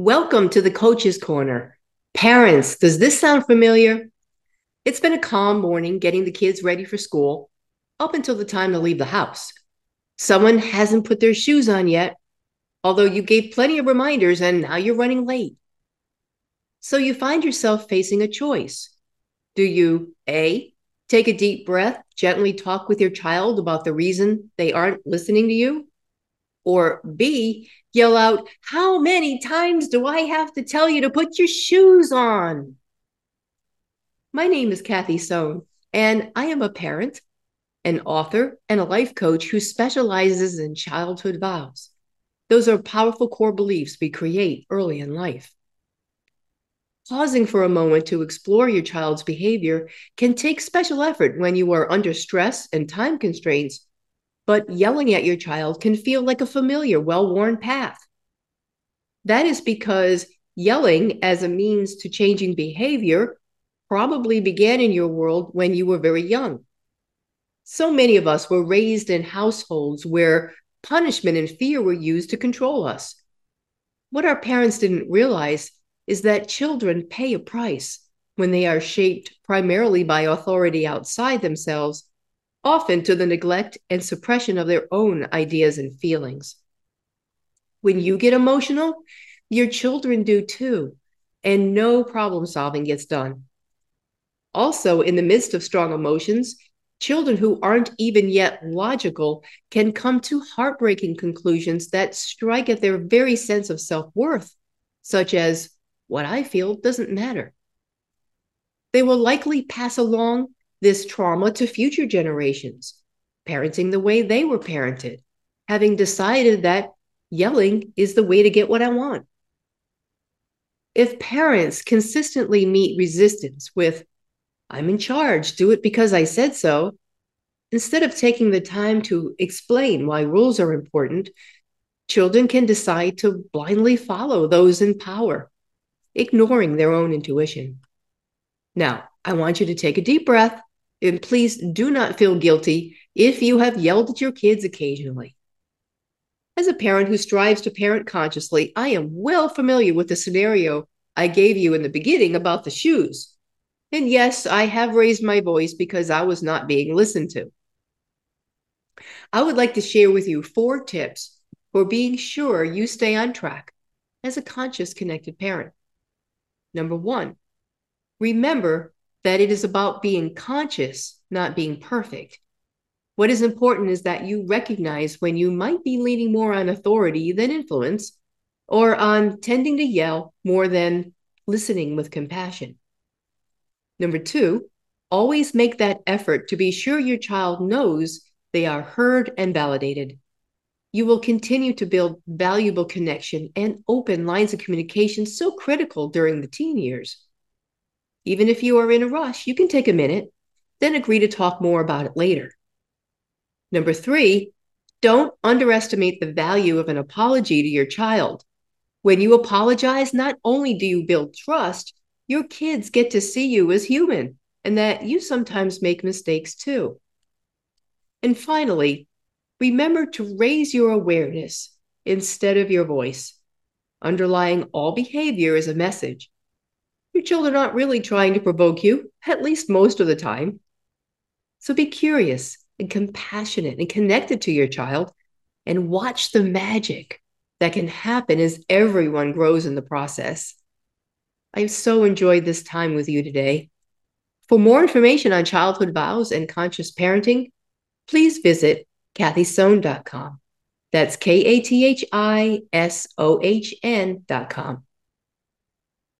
Welcome to the Coach's Corner. Parents, does this sound familiar? It's been a calm morning getting the kids ready for school up until the time to leave the house. Someone hasn't put their shoes on yet, although you gave plenty of reminders and now you're running late. So you find yourself facing a choice. Do you A, take a deep breath, gently talk with your child about the reason they aren't listening to you? Or B, yell out, How many times do I have to tell you to put your shoes on? My name is Kathi Sohn, and I am a parent, an author, and a life coach who specializes in childhood vows. Those are powerful core beliefs we create early in life. Pausing for a moment to explore your child's behavior can take special effort when you are under stress and time constraints but yelling at your child can feel like a familiar, well worn path. That is because yelling as a means to changing behavior probably began in your world when you were very young. So many of us were raised in households where punishment and fear were used to control us. What our parents didn't realize is that children pay a price when they are shaped primarily by authority outside themselves often to the neglect and suppression of their own ideas and feelings. When you get emotional, your children do too, and no problem solving gets done. Also, in the midst of strong emotions, children who aren't even yet logical can come to heartbreaking conclusions that strike at their very sense of self worth, such as, What I feel doesn't matter. They will likely pass along this trauma to future generations, parenting the way they were parented, having decided that yelling is the way to get what I want. If parents consistently meet resistance with, I'm in charge, do it because I said so, instead of taking the time to explain why rules are important, children can decide to blindly follow those in power, ignoring their own intuition. Now, I want you to take a deep breath and please do not feel guilty if you have yelled at your kids occasionally. As a parent who strives to parent consciously, I am well familiar with the scenario I gave you in the beginning about the shoes. And yes, I have raised my voice because I was not being listened to. I would like to share with you four tips for being sure you stay on track as a conscious, connected parent. Number one, remember that it is about being conscious, not being perfect. What is important is that you recognize when you might be leaning more on authority than influence, or on tending to yell more than listening with compassion. Number two, always make that effort to be sure your child knows they are heard and validated. You will continue to build valuable connection and open lines of communication so critical during the teen years. Even if you are in a rush, you can take a minute, then agree to talk more about it later. Number three, don't underestimate the value of an apology to your child. When you apologize, not only do you build trust, your kids get to see you as human and that you sometimes make mistakes too. And finally, remember to raise your awareness instead of your voice. Underlying all behavior is a message your children aren't really trying to provoke you, at least most of the time. So be curious and compassionate and connected to your child and watch the magic that can happen as everyone grows in the process. I've so enjoyed this time with you today. For more information on childhood vows and conscious parenting, please visit kathisohn.com. That's K A T H I S O H N.com.